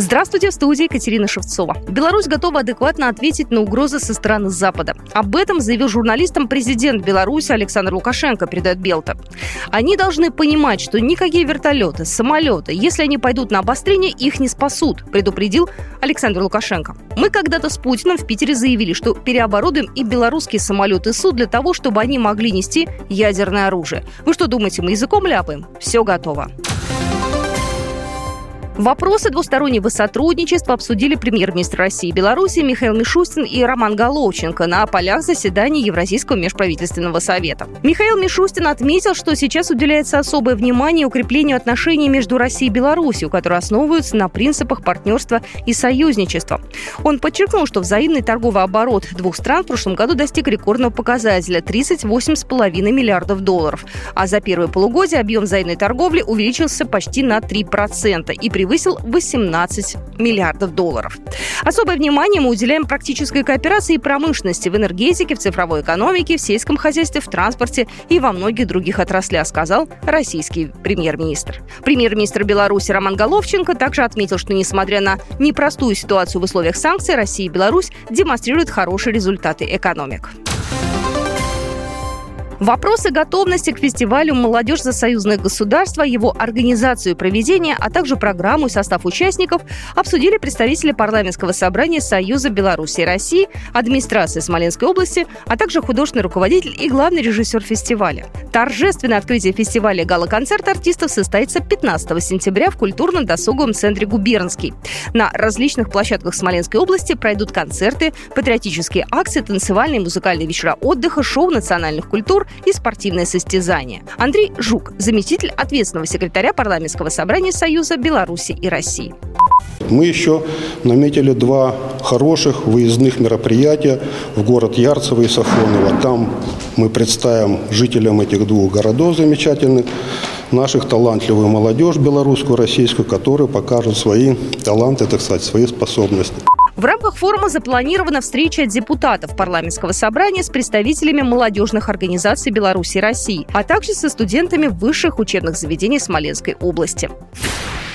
Здравствуйте, в студии Екатерина Шевцова. Беларусь готова адекватно ответить на угрозы со стороны Запада. Об этом заявил журналистам президент Беларуси Александр Лукашенко, передает Белта. Они должны понимать, что никакие вертолеты, самолеты, если они пойдут на обострение, их не спасут, предупредил Александр Лукашенко. Мы когда-то с Путиным в Питере заявили, что переоборудуем и белорусские самолеты СУ для того, чтобы они могли нести ядерное оружие. Вы что думаете, мы языком ляпаем? Все готово. Вопросы двустороннего сотрудничества обсудили премьер-министр России и Беларуси Михаил Мишустин и Роман Головченко на полях заседания Евразийского межправительственного совета. Михаил Мишустин отметил, что сейчас уделяется особое внимание укреплению отношений между Россией и Беларусью, которые основываются на принципах партнерства и союзничества. Он подчеркнул, что взаимный торговый оборот двух стран в прошлом году достиг рекордного показателя – 38,5 миллиардов долларов. А за первое полугодие объем взаимной торговли увеличился почти на 3% и превысил превысил 18 миллиардов долларов. Особое внимание мы уделяем практической кооперации и промышленности в энергетике, в цифровой экономике, в сельском хозяйстве, в транспорте и во многих других отраслях, сказал российский премьер-министр. Премьер-министр Беларуси Роман Головченко также отметил, что несмотря на непростую ситуацию в условиях санкций, Россия и Беларусь демонстрируют хорошие результаты экономик. Вопросы готовности к фестивалю «Молодежь за союзное государство», его организацию и проведение, а также программу и состав участников обсудили представители парламентского собрания Союза Беларуси и России, администрации Смоленской области, а также художественный руководитель и главный режиссер фестиваля. Торжественное открытие фестиваля «Гала-концерт артистов» состоится 15 сентября в культурно-досуговом центре «Губернский». На различных площадках Смоленской области пройдут концерты, патриотические акции, танцевальные и музыкальные вечера отдыха, шоу национальных культур, и спортивное состязание. Андрей Жук, заместитель ответственного секретаря парламентского собрания Союза Беларуси и России. Мы еще наметили два хороших выездных мероприятия в город Ярцево и Сафоново. Там мы представим жителям этих двух городов замечательных наших талантливую молодежь белорусскую, российскую, которые покажут свои таланты, так сказать, свои способности. В рамках форума запланирована встреча депутатов парламентского собрания с представителями молодежных организаций Беларуси и России, а также со студентами высших учебных заведений Смоленской области.